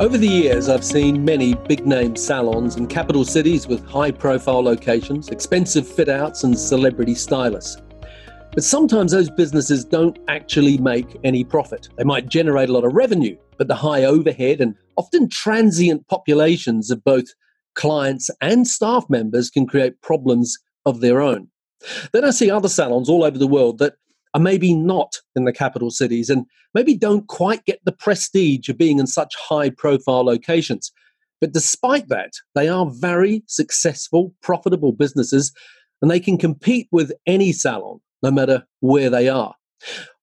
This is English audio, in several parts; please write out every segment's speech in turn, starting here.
Over the years, I've seen many big name salons in capital cities with high profile locations, expensive fit outs, and celebrity stylists. But sometimes those businesses don't actually make any profit. They might generate a lot of revenue, but the high overhead and often transient populations of both clients and staff members can create problems of their own. Then I see other salons all over the world that are maybe not in the capital cities and maybe don't quite get the prestige of being in such high profile locations. But despite that, they are very successful, profitable businesses and they can compete with any salon, no matter where they are.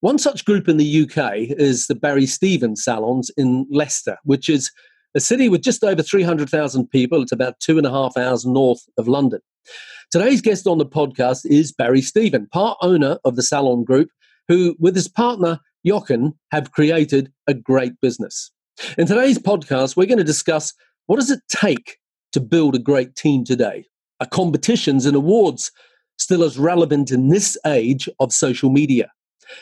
One such group in the UK is the Barrie Stephen's Salons in Leicester, which is a city with just over 300,000 people. It's about two and a half hours north of London. Today's guest on the podcast is Barrie Stephen, part owner of the Salon Group, who, with his partner Jochen, have created a great business. In today's podcast, we're going to discuss what does it take to build a great team today? Are competitions and awards still as relevant in this age of social media?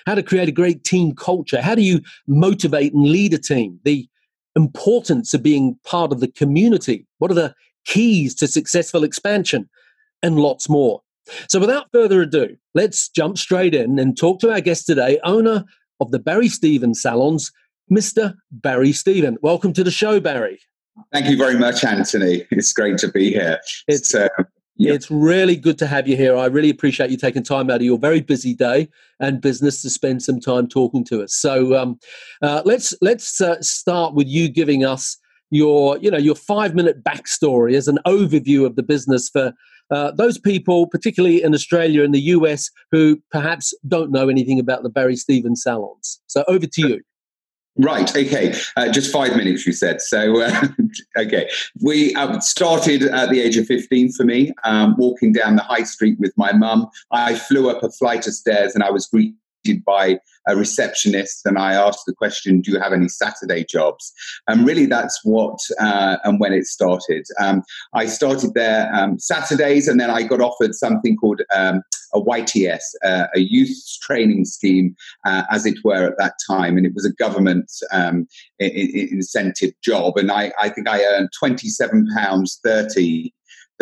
How to create a great team culture? How do you motivate and lead a team? The importance of being part of the community? What are the keys to successful expansion? And lots more. So, without further ado, let's jump straight in and talk to our guest today, owner of the Barrie Stephen's Salons, Mr. Barrie Stephen. Welcome to the show, Barrie. Thank you very much, Anthony. It's great to be here. It's, uh, yeah. it's really good to have you here. I really appreciate you taking time out of your very busy day and business to spend some time talking to us. So, um, uh, let's let's uh, start with you giving us your you know your five minute backstory as an overview of the business for uh, those people, particularly in Australia and the US, who perhaps don't know anything about the Barrie Stephen's salons. So over to you. Right. Okay. Uh, just five minutes, you said. So, uh, okay. We uh, started at the age of 15 for me, um, walking down the high street with my mum. I flew up a flight of stairs and I was greeted by a receptionist and I asked the question, Do you have any Saturday jobs? And really, that's what uh, and when it started. Um, I started there um, Saturdays and then I got offered something called um, a YTS, uh, a youth training scheme, uh, as it were, at that time. And it was a government um, incentive job. And I, I think I earned £27.30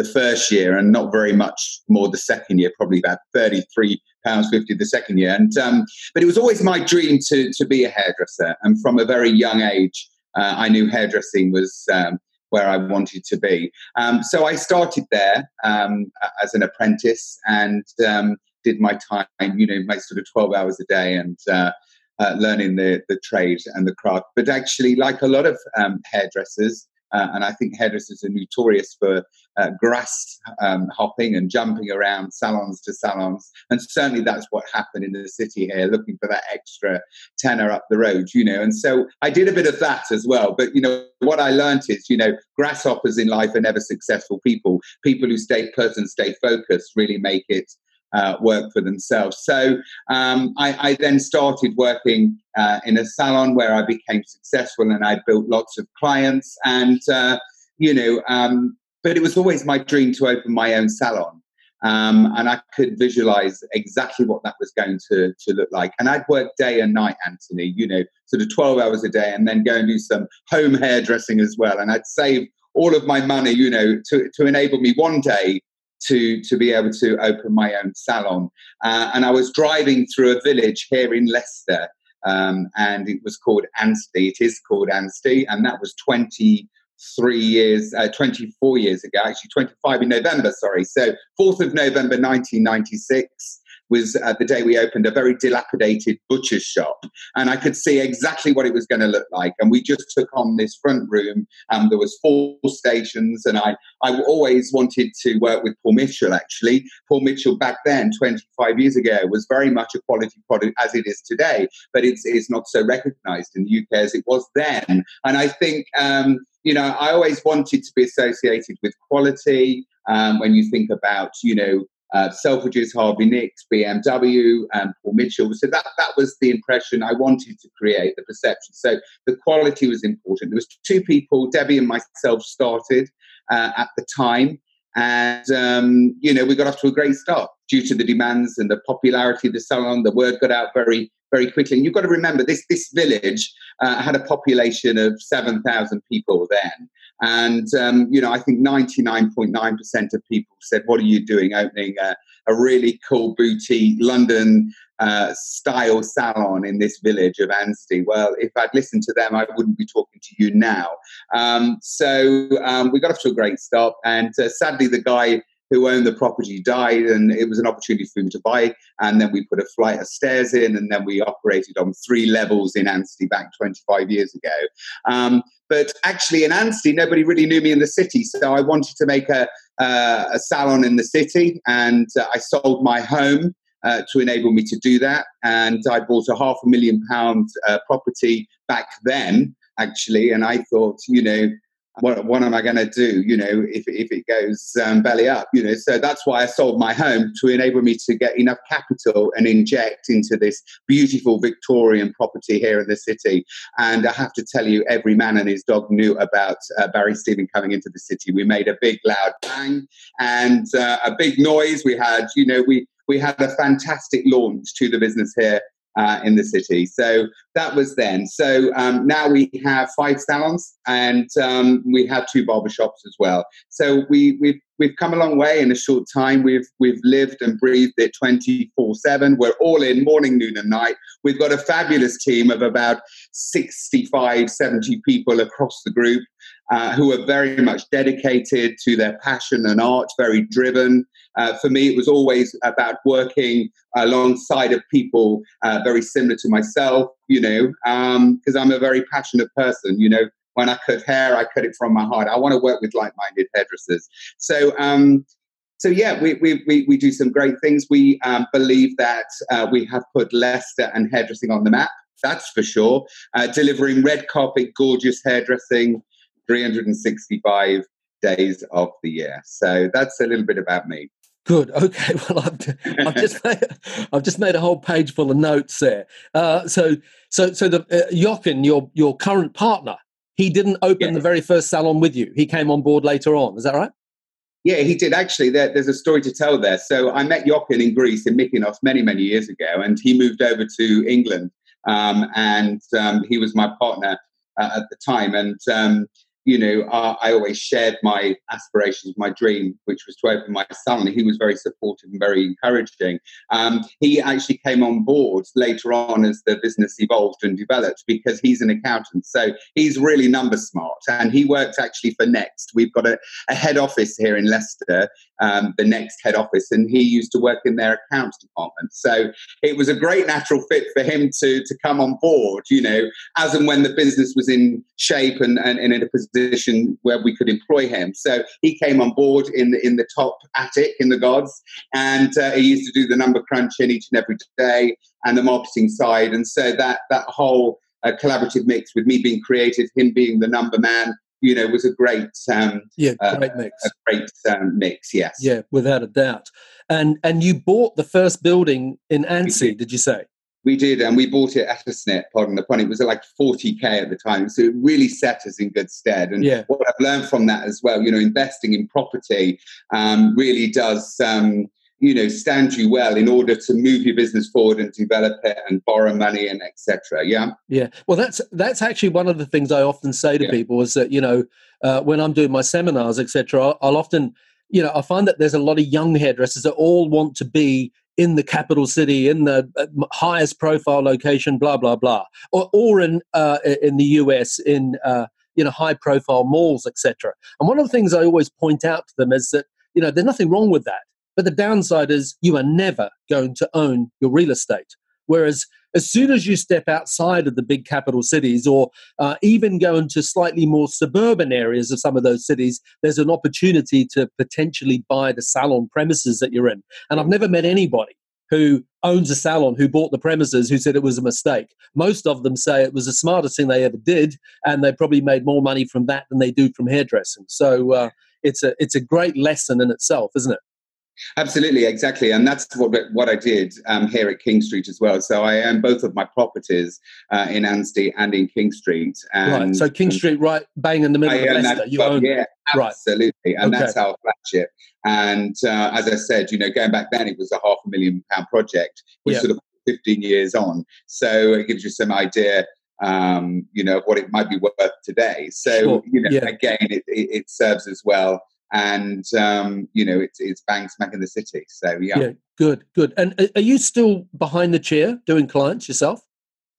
the first year and not very much more the second year, probably about 33 pounds 50 the second year. And, um, but it was always my dream to, to be a hairdresser. And from a very young age, uh, I knew hairdressing was um, where I wanted to be. Um, so I started there um, as an apprentice and um, did my time, you know, my sort of 12 hours a day and uh, uh, learning the, the trade and the craft. But actually, like a lot of um, hairdressers, uh, and I think hairdressers are notorious for uh, grass um, hopping and jumping around salons to salons. And certainly that's what happened in the city here, looking for that extra tenner up the road, you know. And so I did a bit of that as well. But, you know, what I learned is, you know, grasshoppers in life are never successful people. People who stay put and stay focused really make it uh, work for themselves. So um, I, I, then started working uh, in a salon where I became successful and I built lots of clients. And, uh, you know, um, but it was always my dream to open my own salon. Um, and I could visualize exactly what that was going to, to look like. And I'd work day and night, Anthony, you know, sort of 12 hours a day, and then go and do some home hairdressing as well. And I'd save all of my money, you know, to, to enable me one day to to be able to open my own salon. Uh, and I was driving through a village here in Leicester, um, and it was called Anstey. It is called Anstey, and that was twenty three years, uh, 24 years ago, actually 25 in November, sorry. So 4th of November 1996 was uh, the day we opened a very dilapidated butcher's shop. And I could see exactly what it was going to look like. And we just took on this front room. Um, there was four stations. And I, I always wanted to work with Paul Mitchell, actually. Paul Mitchell back then, 25 years ago, was very much a quality product as it is today. But it's, it's not so recognized in the UK as it was then. And I think... Um, you know, I always wanted to be associated with quality. Um, when you think about, you know, uh, Selfridges, Harvey Nicks, BMW, um, Paul Mitchell. So that that was the impression I wanted to create, the perception. So the quality was important. There was two people, Debbie and myself, started uh, at the time, and um, you know we got off to a great start due to the demands and the popularity of the salon. The word got out very very quickly. And you've got to remember this this village uh, had a population of seven thousand people then, and um, you know I think ninety nine point nine percent of people said, "What are you doing opening a, a really cool boutique London uh, style salon in this village of Anstey?" Well, if I'd listened to them, I wouldn't be talking to you now. Um, so um, we got off to a great start, and uh, sadly the guy who owned the property died, and it was an opportunity for him to buy. And then we put a flight of stairs in, and then we operated on three levels in Anstey back 25 years ago. Um, but actually, in Anstey, nobody really knew me in the city, so I wanted to make a, uh, a salon in the city, and uh, I sold my home. Uh, to enable me to do that, and I bought a half a million pound uh, property back then, actually. And I thought, you know, what, what am I going to do, you know, if, if it goes um, belly up, you know? So that's why I sold my home to enable me to get enough capital and inject into this beautiful Victorian property here in the city. And I have to tell you, every man and his dog knew about uh, Barrie Stephen coming into the city. We made a big loud bang and uh, a big noise. We had, you know, we, we had a fantastic launch to the business here uh, in the city. So that was then. So um, now we have five salons and um, we have two barbershops as well. So we, we've we've come a long way in a short time. We've we've lived and breathed it 24/7. We're all in morning, noon, and night. We've got a fabulous team of about 65, 70 people across the group. Uh, who are very much dedicated to their passion and art, very driven. Uh, for me, it was always about working alongside of people uh, very similar to myself, you know, because um, I'm a very passionate person, you know. When I cut hair, I cut it from my heart. I want to work with like-minded hairdressers. So, um, so yeah, we, we, we, we, do some great things. We um, believe that uh, we have put Leicester and hairdressing on the map. That's for sure. Uh, delivering red carpet, gorgeous hairdressing, 365 days of the year. So that's a little bit about me. Good. Okay. Well, I've, I've just made, I've just made a whole page full of notes there. Uh, so so so the uh, Jochen, your your current partner, he didn't open the very first salon with you. He came on board later on. Is that right? Yeah, he did actually. There, there's a story to tell there. So I met Jochen in Greece in Mykonos many many years ago, and he moved over to England, um, and um, he was my partner uh, at the time, and. Um, you know, I, I, always shared my aspirations, my dream, which was to open my salon. He was very supportive and very encouraging. Um, he actually came on board later on as the business evolved and developed because he's an accountant. So he's really number smart and he worked actually for Next. We've got a, a head office here in Leicester, um, the Next head office, and he used to work in their accounts department. So it was a great natural fit for him to, to come on board, you know, as and when the business was in shape and, and, and in a position position where we could employ him. So he came on board in the, in the top attic in the gods, and uh, he used to do the number crunching each and every day and the marketing side. And so that that whole uh, collaborative mix with me being creative, him being the number man, you know, was a great um, yeah, uh, great uh, mix. A great um, mix, yes. Yeah, without a doubt. And and you bought the first building in Anstey, did you say? We did, and we bought it at a snip, pardon the pun. It was like 40K at the time. So it really set us in good stead. And yeah. what I've learned from that as well, you know, investing in property um, really does, um, you know, stand you well in order to move your business forward and develop it and borrow money and etc. Yeah. Yeah. Well, that's that's actually one of the things I often say to yeah. people is that, you know, uh, when I'm doing my seminars, etc., I'll often, you know, I find that there's a lot of young hairdressers that all want to be in the capital city, in the uh, highest profile location, blah blah blah, or, or in uh, in the US in uh, you know high profile malls, etc. And one of the things I always point out to them is that you know there's nothing wrong with that, but the downside is you are never going to own your real estate. Whereas as soon as you step outside of the big capital cities or uh, even go into slightly more suburban areas of some of those cities, there's an opportunity to potentially buy the salon premises that you're in. And I've never met anybody who owns a salon who bought the premises who said it was a mistake. Most of them say it was the smartest thing they ever did, and they probably made more money from that than they do from hairdressing. So uh, it's a it's a great lesson in itself, isn't it? Absolutely, exactly, and that's what what I did um, here at King Street as well. So I own both of my properties uh, in Anstey and in King Street. Right. So King Street, right, bang in the middle I of Leicester. you own, yeah, absolutely, right. and okay. that's our flagship. And uh, as I said, you know, going back then, it was a half a million pound project. We're sort of 15 years on, so it gives you some idea um, you know, what it might be worth today. So, sure. you know, yeah. again, it, it, it, serves as well and um, you know it's it's bang smack in the city. So yeah, yeah, good, good. And uh, are you still behind the chair doing clients yourself?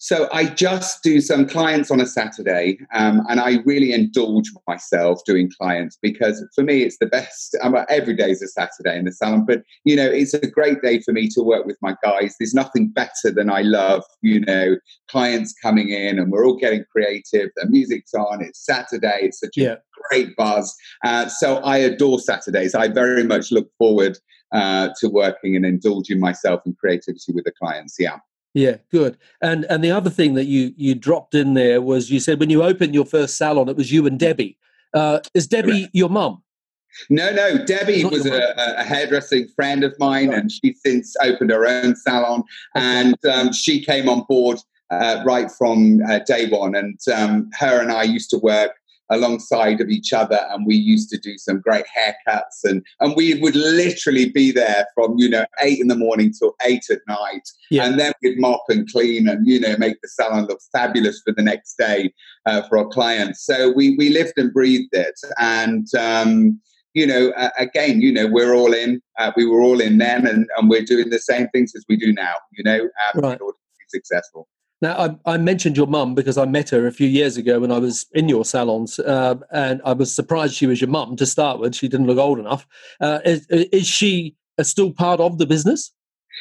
So I just do some clients on a Saturday, um, and I really indulge myself doing clients because for me it's the best. I'm, every day is a Saturday in the salon, but you know it's a great day for me to work with my guys. There's nothing better than I love, you know, clients coming in and we're all getting creative. The music's on. It's Saturday. It's such yeah. a great buzz. Uh, so I adore Saturdays. I very much look forward uh, to working and indulging myself in creativity with the clients. Yeah. Yeah, good. And and the other thing that you you dropped in there was you said when you opened your first salon, it was you and Debbie. Uh, is Debbie your mum? No, no. Debbie was a, a, hairdressing friend of mine, right. and she's since opened her own salon. And um, she came on board uh, right from uh, day one. And um, her and I used to work alongside of each other and we used to do some great haircuts and and we would literally be there from you know eight in the morning till eight at night yeah. and then we'd mop and clean and you know make the salon look fabulous for the next day uh, for our clients so we we lived and breathed it and um, you know, uh, again, you know, we're all in. Uh, we were all in then, and, and we're doing the same things as we do now. You know, um, right. in order to be successful. Now, I, I, mentioned your mum because I met her a few years ago when I was in your salons, uh, and I was surprised she was your mum to start with. She didn't look old enough. Uh, is, is, she still part of the business?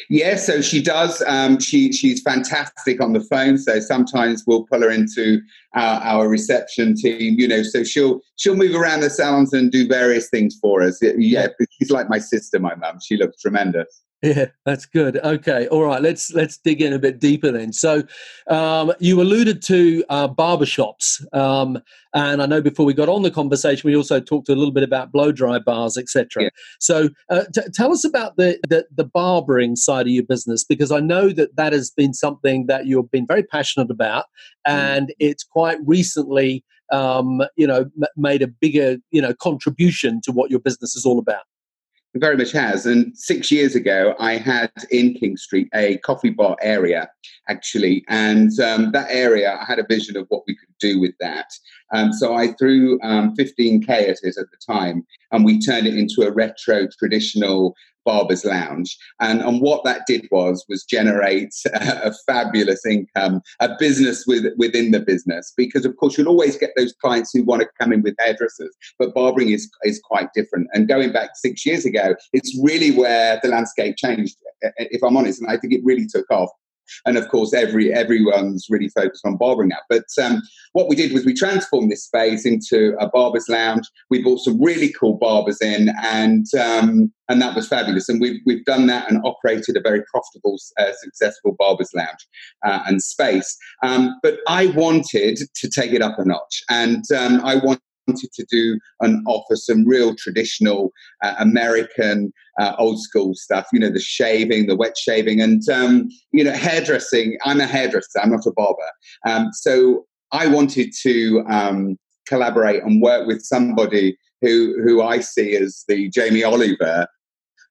Yeah, so she does. Um, she she's fantastic on the phone. So sometimes we'll pull her into our, our, reception team. You know, so she'll she'll move around the salons and do various things for us. Yeah, she's like my sister, my mum. She looks tremendous. Yeah, that's good. Okay, all right. Let's let's dig in a bit deeper then. So, um, you alluded to uh, barbershops, um, and I know before we got on the conversation, we also talked a little bit about blow dry bars, etc. Yeah. So, uh, t- tell us about the, the the barbering side of your business because I know that that has been something that you've been very passionate about, mm. and mm. it's quite recently, um, you know, m- made a bigger you know contribution to what your business is all about. Very much has. And six years ago, I had in King Street a coffee bar area, actually. And um, that area, I had a vision of what we could do with that. Um, so I threw um, 15K at it at the time, and we turned it into a retro traditional Barber's Lounge. And, and what that did was was generate a, a fabulous income, a business with, within the business. Because of course you'll always get those clients who want to come in with hairdressers, but barbering is is quite different. And going back six years ago, it's really where the landscape changed. If I'm honest, and I think it really took off and of course every everyone's really focused on barbering now. But um, what we did was we transformed this space into a barber's lounge. We brought some really cool barbers in and um, and that was fabulous. And we've, we've done that and operated a very profitable uh, successful barber's lounge uh, and space. Um, but i wanted to take it up a notch. And um, i wanted wanted to do and offer some real traditional uh, American uh, old school stuff, you know, the shaving, the wet shaving, and, um, you know, hairdressing. I'm a hairdresser, I'm not a barber. Um, so I wanted to um, collaborate and work with somebody who, who I see as the Jamie Oliver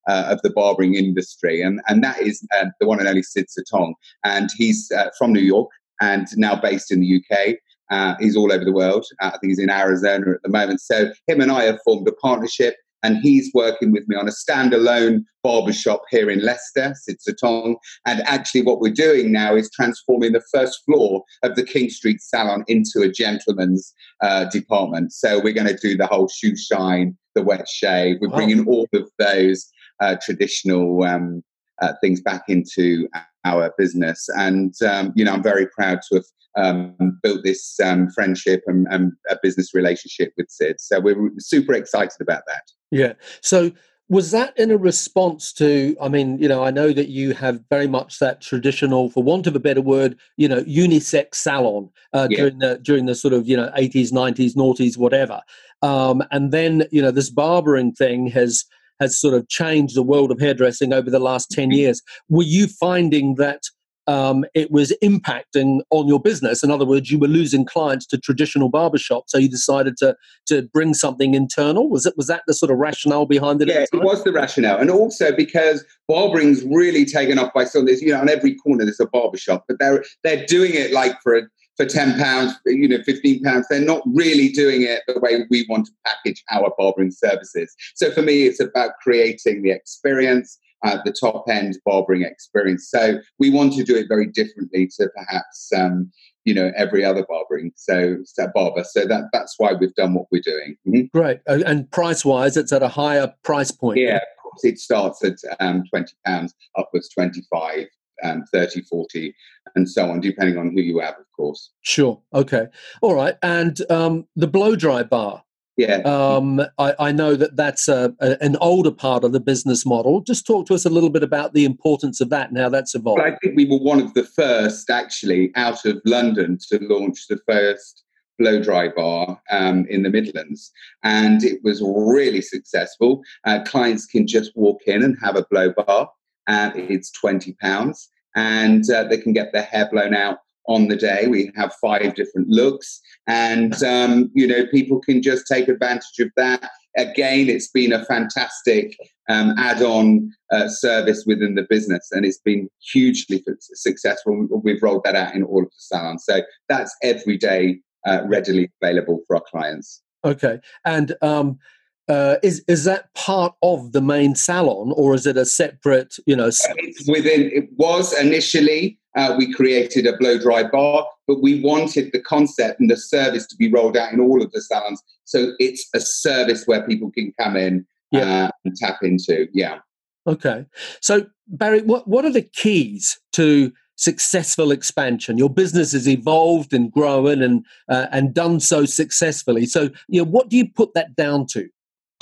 uh, of the barbering industry, and and that is uh, the one and only Sid Sottung, and he's uh, from New York and now based in the UK. Uh, he's all over the world. Uh, I think he's in Arizona at the moment. So him and I have formed a partnership, and he's working with me on a standalone barbershop here in Leicester, Sid Sottung. And actually, what we're doing now is transforming the first floor of the King Street salon into a gentleman's uh, department. So we're going to do the whole shoe shine, the wet shave. We're wow. bringing all of those uh, traditional um, uh, things back into our business. And, um, you know, I'm very proud to have um, built this um, friendship and, and, a business relationship with Sid. So we're super excited about that. Yeah. So was that in a response to i mean you know i know that you have very much that traditional for want of a better word you know unisex salon uh, yeah. during the during the sort of you know 80s 90s noughties whatever um, and then you know this barbering thing has has sort of changed the world of hairdressing over the last 10 mm-hmm. years were you finding that um, it was impacting on your business. In other words, you were losing clients to traditional barbershops, so you decided to to bring something internal. Was it was that the sort of rationale behind it? Yeah, it was the rationale, and also because barbering's really taken off by some. There's you know on every corner there's a barbershop, but they're they're doing it like for a for ten pounds, you know, fifteen pounds. They're not really doing it the way we want to package our barbering services. So for me, it's about creating the experience at the top end barbering experience. So we want to do it very differently to perhaps um, you know every other barbering so, so barber. So that that's why we've done what we're doing. Mm-hmm. Great, uh, and price wise, it's at a higher price point. Yeah, of course, it starts at um, twenty pounds upwards, twenty five. Um, 30, 40, and so on, depending on who you have, of course. Sure. Okay. All right. And um, the blow dry bar, yeah. Um, I, I, know that that's a, a, an older part of the business model. Just talk to us a little bit about the importance of that and how that's evolved. Well, I think we were one of the first, actually, out of London to launch the first blow dry bar um, in the Midlands. And it was really successful. Uh, clients can just walk in and have a blow bar. Uh, it's £20 and uh, they can get their hair blown out on the day. We have five different looks, and um, you know people can just take advantage of that. Again, it's been a fantastic um, add-on uh, service within the business, and it's been hugely successful. We've rolled that out in all of the salons, so that's every day uh, readily available for our clients. Okay, and um, uh, is is that part of the main salon, or is it a separate? You know, it's within. It was initially uh, we created a blow dry bar, but we wanted the concept and the service to be rolled out in all of the salons. So it's a service where people can come in yeah. uh, and tap into. Yeah. Okay. So Barrie, what what are the keys to successful expansion. Your business has evolved and grown and uh, and done so successfully. So, you know, what do you put that down to?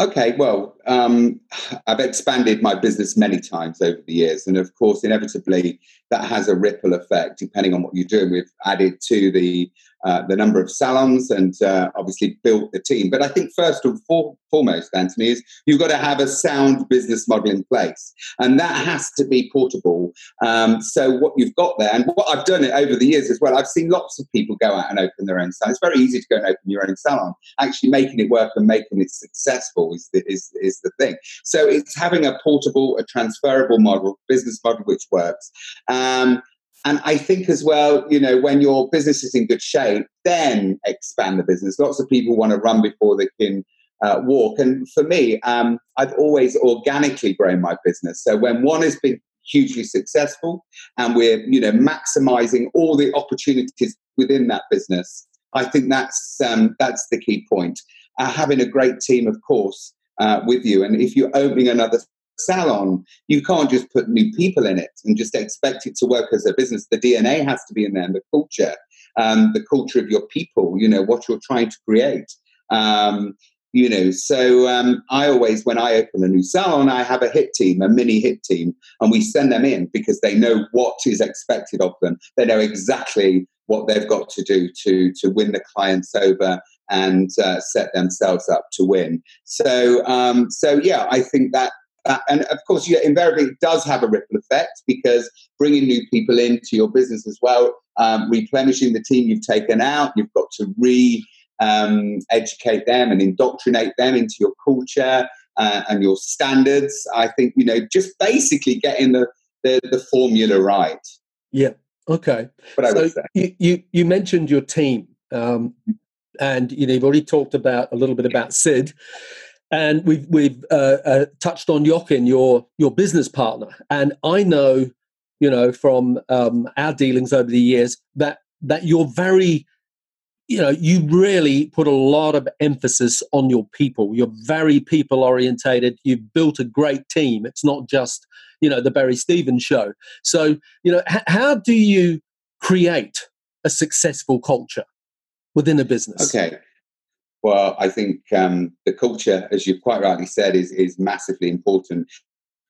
Okay, well, um, I've expanded my business many times over the years, and of course, inevitably, that has a ripple effect depending on what you're doing. We've added to the uh, the number of salons and uh, obviously built the team. But I think first and for, foremost, Anthony, is you've got to have a sound business model in place, and that has to be portable. Um, so what you've got there, and what I've done it over the years as well, I've seen lots of people go out and open their own salon. It's very easy to go and open your own salon. Actually, making it work and making it successful is the, is, the thing. So it's having a portable, a transferable model, business model which works. Um, and I think as well, you know, when your business is in good shape, then expand the business. Lots of people want to run before they can uh, walk. And for me, um, I've always organically grown my business. So when one has been hugely successful and we're, you know, maximizing all the opportunities within that business, I think that's um, that's the key point. Uh, having a great team, of course, uh, with you. And if you're opening another salon, you can't just put new people in it and just expect it to work as a business. The DNA has to be in there, and the culture, um, the culture of your people. You know what you're trying to create. Um, you know, so um, I always, when I open a new salon, I have a hit team, a mini hit team, and we send them in because they know what is expected of them. They know exactly what they've got to do to to win the clients over and uh, set themselves up to win. So, um, so yeah, I think that uh, and of course, yeah, invariably it does have a ripple effect because bringing new people into your business as well, um, replenishing the team you've taken out, you've got to re um, educate them and indoctrinate them into your culture uh, and your standards. I think you know just basically getting the the, the formula right. Yeah. Okay. But so you, you you mentioned your team, um, and you know you've already talked about a little bit about Sid and we've we've uh, uh, touched on Jochen, your your business partner, and I know, you know, from um, our dealings over the years that that you're very, you know, you really put a lot of emphasis on your people. You're very people orientated. You've built a great team. It's not just you know the Barrie Stephen's show. So you know, h- how do you create a successful culture within a business? Okay. Well, I think um, the culture, as you quite rightly said, is is massively important.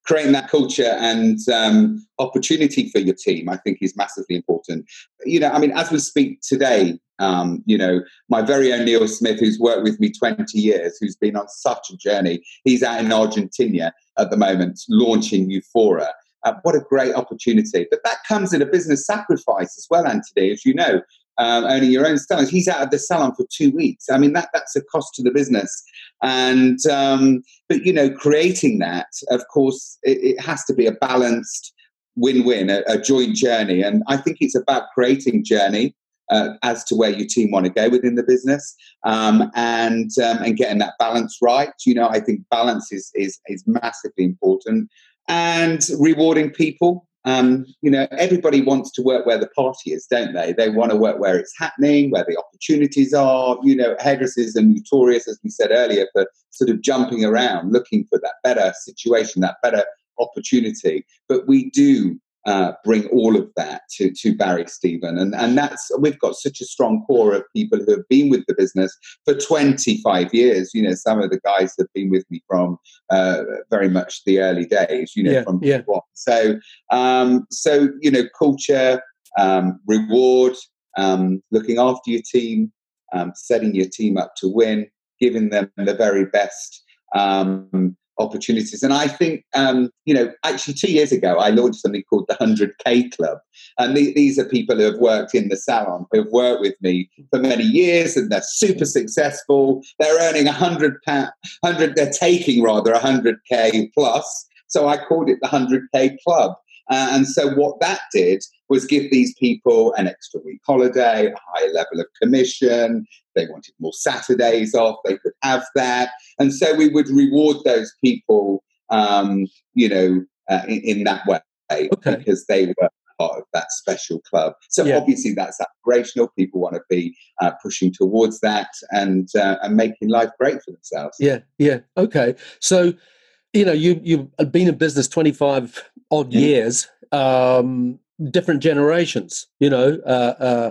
Creating that culture and um, opportunity for your team, I think, is massively important. You know, I mean, as we speak today, um, you know, my very own Neil Smith, who's worked with me 20 years, who's been on such a journey, he's out in Argentina at the moment launching Euphora. Uh, what a great opportunity. But that comes at a business sacrifice as well, Anthony, as you know um, owning your own salon. He's out of the salon for two weeks. I mean, that that's a cost to the business. And um, but you know, creating that, of course, it, it has to be a balanced win-win, a, a, joint journey. And I think it's about creating journey. Uh, as to where your team want to go within the business, um, and um, and getting that balance right, you know, I think balance is is is massively important, and rewarding people um, you know, everybody wants to work where the party is, don't they? They want to work where it's happening, where the opportunities are. You know, hairdressers are notorious, as we said earlier, for sort of jumping around, looking for that better situation, that better opportunity. But we do uh, bring all of that to, to Barrie Stephen. And, and that's, we've got such a strong core of people who have been with the business for 25 years. You know, some of the guys have been with me from uh, very much the early days, you know, yeah, from yeah. So, um, so, you know, culture, um, reward, um, looking after your team, um, setting your team up to win, giving them the very best. Um, opportunities. And I think, um, you know, actually two years ago, I launched something called the 100K Club. And the, these are people who have worked in the salon, who have worked with me for many years, and they're super successful. They're earning 100, 100 they're taking rather 100K plus. So I called it the 100K Club. Uh, and so what that did was give these people an extra week holiday, a higher level of commission. They wanted more Saturdays off, they could have that. And so we would reward those people, um, you know, uh, in, in, that way okay. because they were part of that special club. So yeah. obviously that's aspirational. People want to be uh, pushing towards that and uh, and making life great for themselves. Yeah, yeah, okay. So you know, you you've been in business twenty five odd yeah. years. Um, different generations. You know, uh, uh,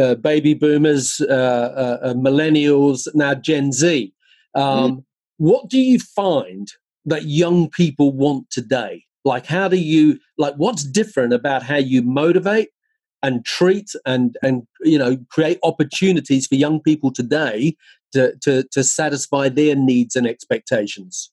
uh, baby boomers, uh, uh, millennials, now Gen Z. Um, mm. What do you find that young people want today? Like, how do you like? What's different about how you motivate and treat and and you know create opportunities for young people today to to, to satisfy their needs and expectations?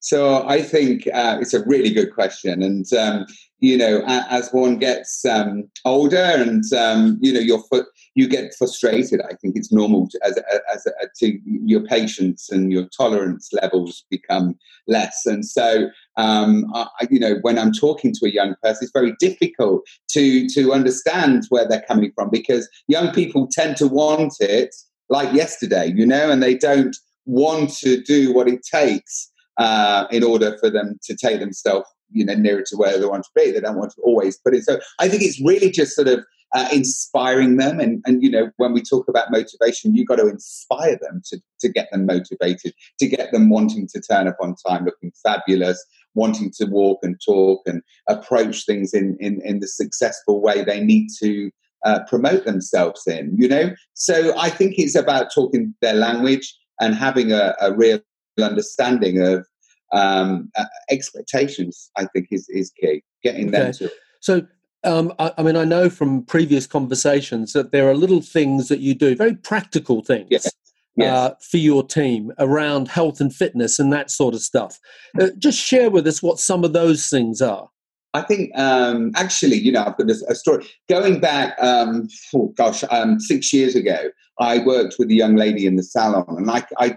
So I think uh, it's a really good question, and um, you know, as one gets um, older and um, you know, your foot, you get frustrated. I think it's normal to, as, as, to your patience and your tolerance levels become less, and so um, I, you know, when I'm talking to a young person, it's very difficult to to understand where they're coming from because young people tend to want it like yesterday, you know, and they don't want to do what it takes uh, in order for them to take themselves you know nearer to where they want to be they don't want to always put it so i think it's really just sort of uh, inspiring them and and you know when we talk about motivation you've got to inspire them to, to get them motivated to get them wanting to turn up on time looking fabulous wanting to walk and talk and approach things in in, in the successful way they need to uh, promote themselves in you know? So i think it's about talking their language and having a, a real understanding of um, uh, expectations, I think, is, is key. Getting okay. them to. So, um, I, I, mean, I know from previous conversations that there are little things that you do, very practical things. Yes. Yes. Uh, for your team around health and fitness and that sort of stuff. Uh, just share with us what some of those things are. I think um, actually, you know, I've got a, a story going back. Um, oh gosh, um, six years ago, I worked with a young lady in the salon, and I, I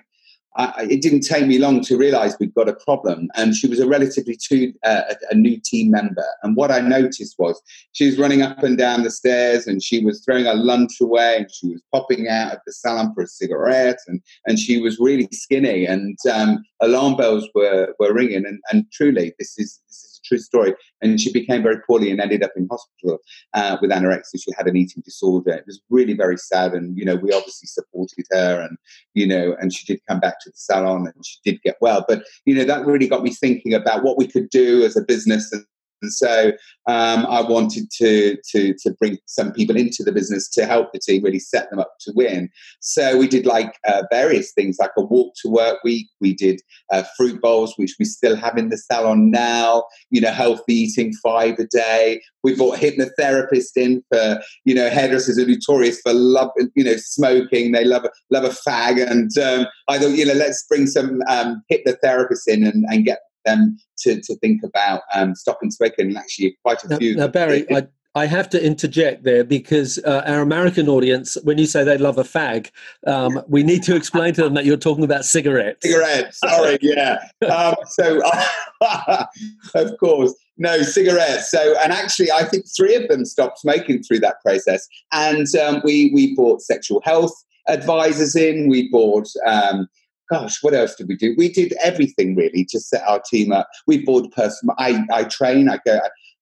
I, it didn't take me long to realize we'd got a problem. And she was a relatively too, uh, a, a, new team member. And what I noticed was she was running up and down the stairs and she was throwing her lunch away and she was popping out of the salon for a cigarette and, and she was really skinny and um, alarm bells were, were ringing. And, and truly, this is, this is true story. And she became very poorly and ended up in hospital uh, with anorexia. She had an eating disorder. It was really very sad. And, you know, we obviously supported her and, you know, and she did come back to the salon and she did get well. But, you know, that really got me thinking about what we could do as a business and And so um, I wanted to, to, to bring some people into the business to help the team really set them up to win. So we did like uh, various things, like a walk to work week. We did uh, fruit bowls, which we still have in the salon now. You know, healthy eating five a day. We brought hypnotherapists in for you know hairdressers are notorious for love you know smoking. They love love a fag, and um, I thought you know let's bring some um, hypnotherapists in and, and get them to, to think about um, stopping smoking. And actually, quite a now, few. Now, Barrie, I, I have to interject there because uh, our American audience, when you say they love a fag, um, we need to explain to them that you're talking about cigarettes. Cigarettes, sorry, yeah. Um, so, of course, no cigarettes. So, and actually, I think three of them stopped smoking through that process. And um, we we bought sexual health advisors in. We bought um, gosh, what else did we do? We did everything really to set our team up. We bought personal. I, I train. I go.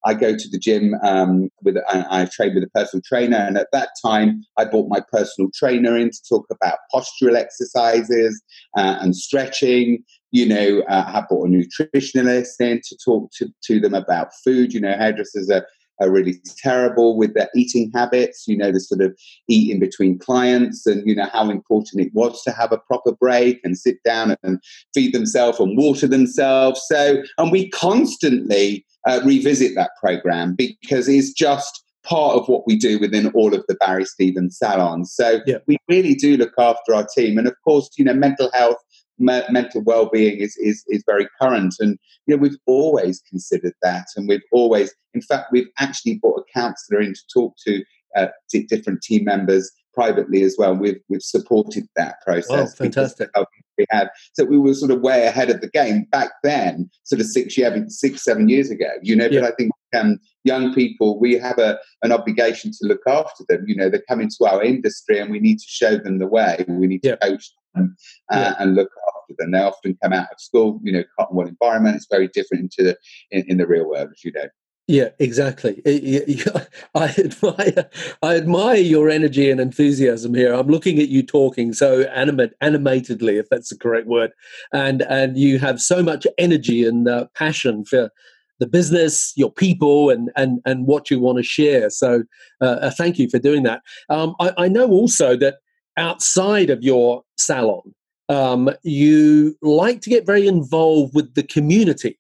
I go to the gym um, with. I, I train with a personal trainer, and at that time, I brought my personal trainer in to talk about postural exercises uh, and stretching. You know, uh, I brought a nutritionalist in to talk to, to them about food. You know, hairdressers are are really terrible with their eating habits, you know, the sort of eat in between clients and, you know, how important it was to have a proper break and sit down and feed themselves and water themselves. So, and we constantly uh, revisit that program because it's just part of what we do within all of the Barrie Stephen's salons. So yeah. we really do look after our team. And of course, you know, mental health me- mental well-being is, is is very current and you know we've always considered that and we've always in fact we've actually brought a counsellor in to talk to uh, different team members privately as well we've we've supported that process oh, fantastic we had so we were sort of way ahead of the game back then sort of six year, six seven years ago you know yeah. but i think um, young people we have a an obligation to look after them you know they come into our industry and we need to show them the way we need to yeah. coach them uh, yeah. and look after them. They often come out of school, you know, cotton wool environment. It's very different into the in, in the real world, as you know. Yeah, exactly. I admire, I admire your energy and enthusiasm here. I'm looking at you talking so animate, animatedly, if that's the correct word, and and you have so much energy and uh, passion for the business, your people, and and and what you want to share. So, uh, uh, thank you for doing that. Um, I, I know also that outside of your salon, um, you like to get very involved with the community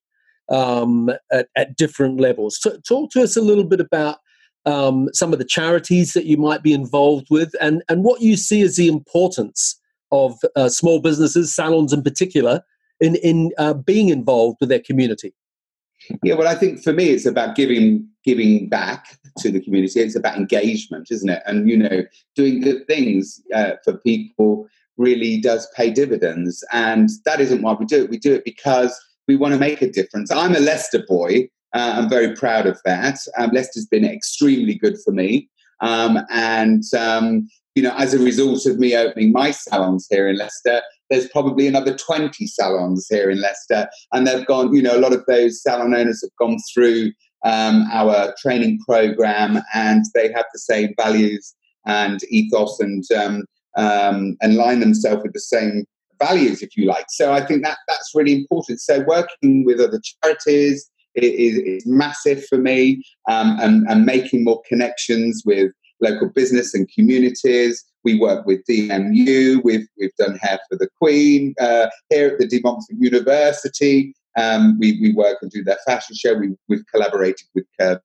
um, at, at, different levels. So, talk to us a little bit about um, some of the charities that you might be involved with and, and what you see as the importance of uh, small businesses, salons in particular, in, in uh, being involved with their community. Yeah, well, I think for me, it's about giving giving back to the community. It's about engagement, isn't it? And you know, doing good things uh, for people really does pay dividends. And that isn't why we do it. We do it because we want to make a difference. I'm a Leicester boy. Uh, I'm very proud of that. Um, Leicester's been extremely good for me. Um, and, um, you know, as a result of me opening my salons here in Leicester, there's probably another 20 salons here in Leicester. And they've gone, you know, a lot of those salon owners have gone through um, our training program and they have the same values and ethos and um, um, and line themselves with the same values, if you like. So I think that that's really important. So working with other charities is, is massive for me, um, and, and making more connections with local business and communities. We work with DMU. We've we've done Hair for the Queen uh, here at the De Montfort University. Um, we, we work and do their fashion show. We, we've collaborated with Curve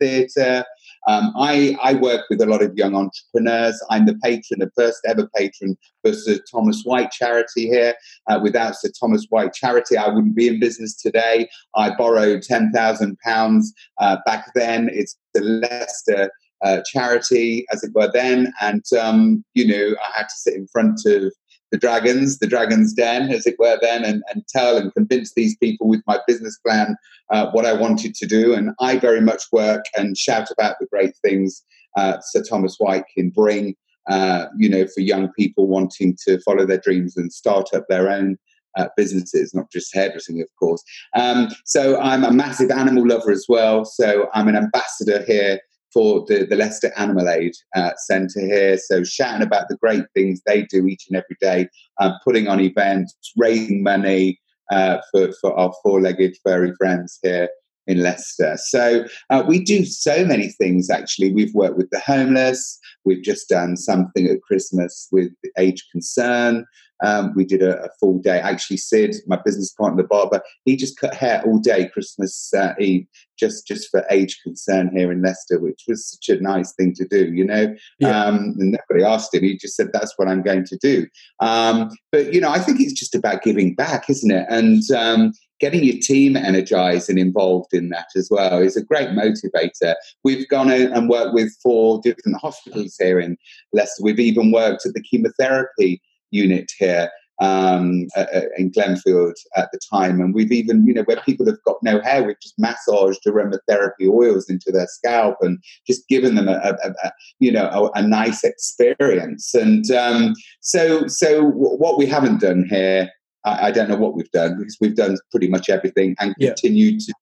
theatre. Um, I, I work with a lot of young entrepreneurs. I'm the patron, the first ever patron for Sir Thomas White charity here. Uh, without Sir Thomas White charity, I wouldn't be in business today. I borrowed £10,000 uh, back then. It's the Leicester uh, charity, as it were, then. And, um, you know, I had to sit in front of the dragons, the dragon's den, as it were, then, and, and tell and convince these people with my business plan uh, what I wanted to do. And I very much work and shout about the great things uh, Sir Thomas White can bring, uh, you know, for young people wanting to follow their dreams and start up their own. Uh, businesses, not just hairdressing, of course. Um, so I'm a massive animal lover as well. So I'm an ambassador here for the, the Leicester Animal Aid uh, Centre here. So, shouting about the great things they do each and every day, uh, putting on events, raising money uh, for, for our four legged furry friends here in Leicester. So uh, we do so many things. Actually, we've worked with the homeless. We've just done something at Christmas with the Age Concern. Um, we did a, a, full day. Actually, Sid, my business partner, the barber, he just cut hair all day Christmas uh, Eve, just just for Age Concern here in Leicester, which was such a nice thing to do. You know, yeah. um, and nobody asked him. He just said, "That's what I'm going to do." Um, but you know, I think it's just about giving back, isn't it? And um, getting your team energized and involved in that as well is a great motivator. We've gone out and worked with four different hospitals here in Leicester. We've even worked at the chemotherapy unit here um, uh, in Glenfield at the time. And we've even, you know, where people have got no hair, we've just massaged aromatherapy oils into their scalp and just given them a, a, a you know, a, a, nice experience. And um, so, so what we haven't done here I, I, don't know what we've done because we've done pretty much everything and yeah. continue to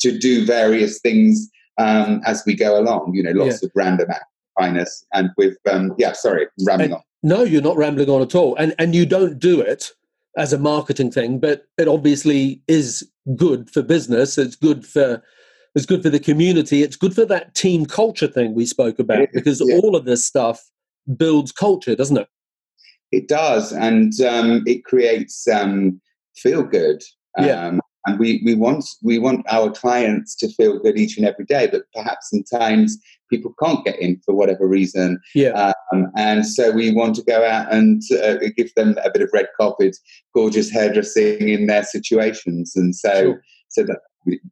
to do various things um, as we go along. You know, lots yeah. of random kindness and with um, yeah. Sorry, rambling and, on. No, you're not rambling on at all, and and you don't do it as a marketing thing, but it obviously is good for business. It's good for it's good for the community. It's good for that team culture thing we spoke about because yeah. all of this stuff builds culture, doesn't it? It does, and um, it creates um, feel good. Yeah. Um, and we, we want we want our clients to feel good each and every day, but perhaps sometimes people can't get in for whatever reason. Yeah. Um, and so we want to go out and uh, give them a bit of red carpet, gorgeous hairdressing in their situations, and so sure. so that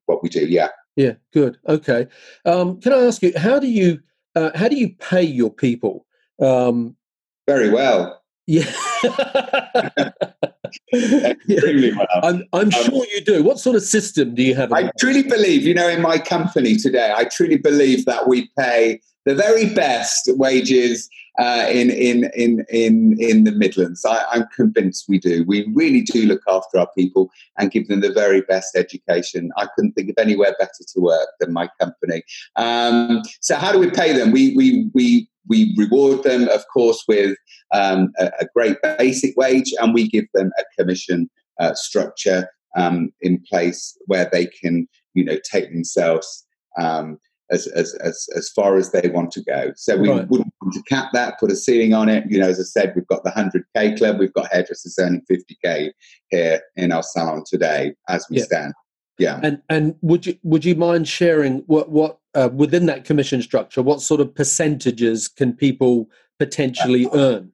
what we do. Yeah. Yeah. Good. Okay. Um, can I ask you how do you uh, how do you pay your people? Um, Very well. Yeah. Extremely well. I'm, I'm um, sure you do. What sort of system do you have? I truly believe, you know, in my company today, I truly believe that we pay the very best wages uh, in, in, in, in, in the Midlands. I, I'm convinced we do. We really do look after our people and give them the very best education. I couldn't think of anywhere better to work than my company. Um, so, how do we pay them? We, we, we we reward them, of course, with um, a, a, great basic wage, and we give them a commission uh, structure um, in place where they can, you know, take themselves um, as, as, as, as far as they want to go. So we right. wouldn't want to cap that, put a ceiling on it. You know, as I said, we've got the 100K club, we've got hairdressers earning 50K here in our salon today as we yeah. stand. Yeah. And and would you would you mind sharing what what uh, within that commission structure, what sort of percentages can people potentially earn?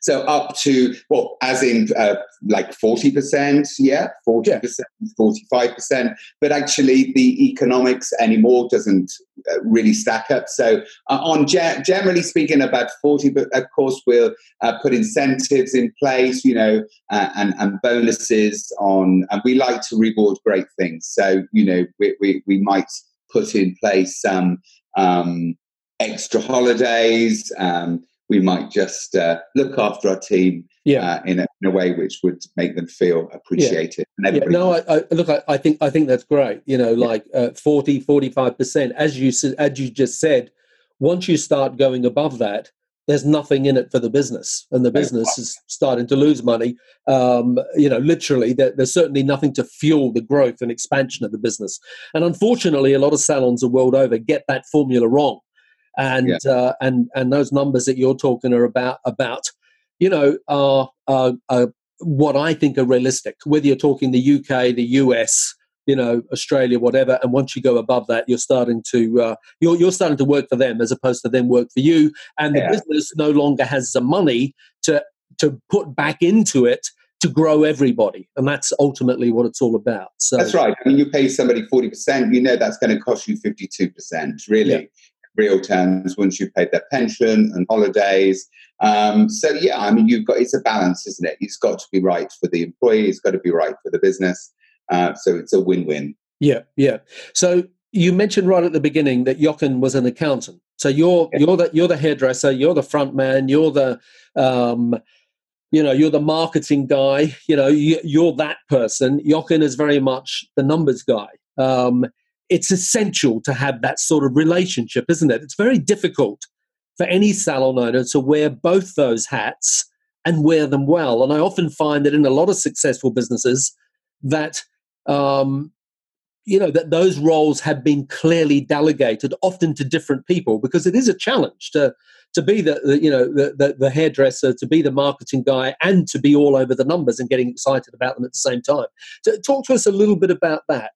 So up to well, as in uh, like forty percent, yeah, forty percent, forty-five percent. But actually, the economics anymore doesn't uh, really stack up. So uh, on ge- generally speaking, about forty. But of course, we'll uh, put incentives in place, you know, uh, and and bonuses on. And we like to reward great things. So you know, we we, we might put in place some um, extra holidays. Um, we might just uh, look after our team yeah. Uh, in, a, in, a, way which would make them feel appreciated. Yeah. yeah. No, I, I, look, I, I, think I think that's great. You know, like uh, 40, 45 percent, as you as you just said. Once you start going above that, there's nothing in it for the business, and the business is starting to lose money. Um, you know, literally, there, there's certainly nothing to fuel the growth and expansion of the business. And unfortunately, a lot of salons the world over get that formula wrong, and yeah. uh, and and those numbers that you're talking are about about you know are, are, are what I think are realistic. Whether you're talking the UK, the US, you know australia whatever and once you go above that you're starting to uh, you're, you're starting to work for them as opposed to them work for you and the yeah. business no longer has the money to to put back into it to grow everybody and that's ultimately what it's all about so that's right i mean you pay somebody 40% you know that's going to cost you 52% really yeah. Real terms once you've paid their pension and holidays um, so yeah i mean you've got it's a balance isn't it it's got to be right for the employee it's got to be right for the business uh, so it's a win-win. Yeah, yeah. So you mentioned right at the beginning that Jochen was an accountant. So you're yeah. you're the you're the hairdresser, you're the front man, you're the um, you know you're the marketing guy. You know you, are that person. Jochen is very much the numbers guy. Um, it's essential to have that sort of relationship, isn't it? It's very difficult for any salon owner to wear both those hats and wear them well. And I often find that in a lot of successful businesses that um, you know that those roles have been clearly delegated often to different people because it is a challenge to to be the, the you know the, the, the hairdresser to be the marketing guy and to be all over the numbers and getting excited about them at the same time so talk to us a little bit about that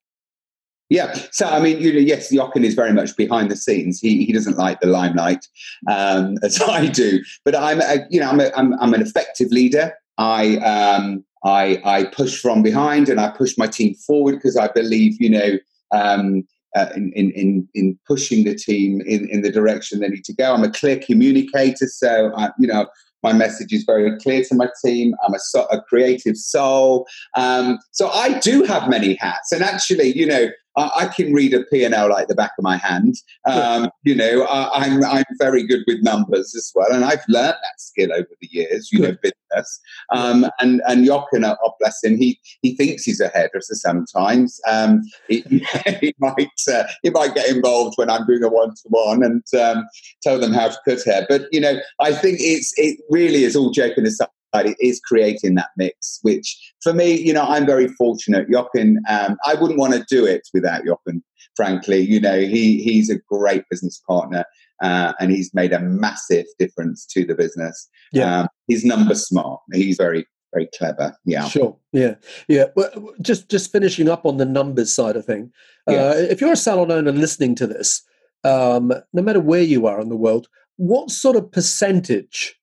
yeah, so I mean, you know, yes, Jochen is very much behind the scenes. He he doesn't like the limelight um, as I do, but I'm a, you know I'm, a, I'm I'm an effective leader. I um, I, I push from behind and I push my team forward because I believe, you know, um, uh, in, in, in pushing the team in, in the direction they need to go. I'm a clear communicator, so I, you know my message is very clear to my team. I'm a, a creative soul, um, so I do have many hats. And actually, you know, I, can read a P&L like the back of my hand. Um, you know, I, am I'm, I'm very good with numbers as well, and I've learned that skill over the years. You know, business. Um, and and Jochen, oh bless him, he he thinks he's a hairdresser sometimes. Um, he, he might uh, he might get involved when I'm doing a one to one and um, tell them how to cut hair. But you know, I think it's it really is all joking aside it is creating that mix, which for me, you know, I'm very fortunate. Jochen, um, I wouldn't want to do it without Jochen, frankly. You know, he he's a great business partner uh, and he's made a massive difference to the business. Yeah. Um, he's number smart. He's very, very clever. Yeah. Sure. Yeah. Yeah. Well, just, just finishing up on the numbers side of thing. Uh, yes. if you're a salon owner listening to this, um, no matter where you are in the world, what sort of percentage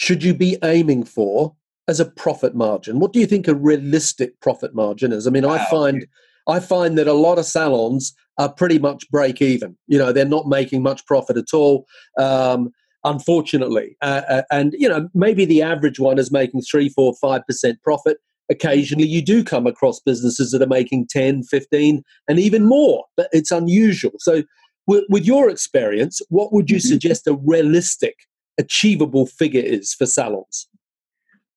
should you be aiming for as a profit margin? What do you think a realistic profit margin is? I mean, I find I find that a lot of salons are pretty much break even. You know, they're not making much profit at all. Um, unfortunately, uh, uh, and you know, maybe the average one is making three, four, five percent profit. Occasionally, you do come across businesses that are making 10, 15, and even more, but it's unusual. So, with, with your experience, what would you mm-hmm. suggest a realistic achievable figure is for salons?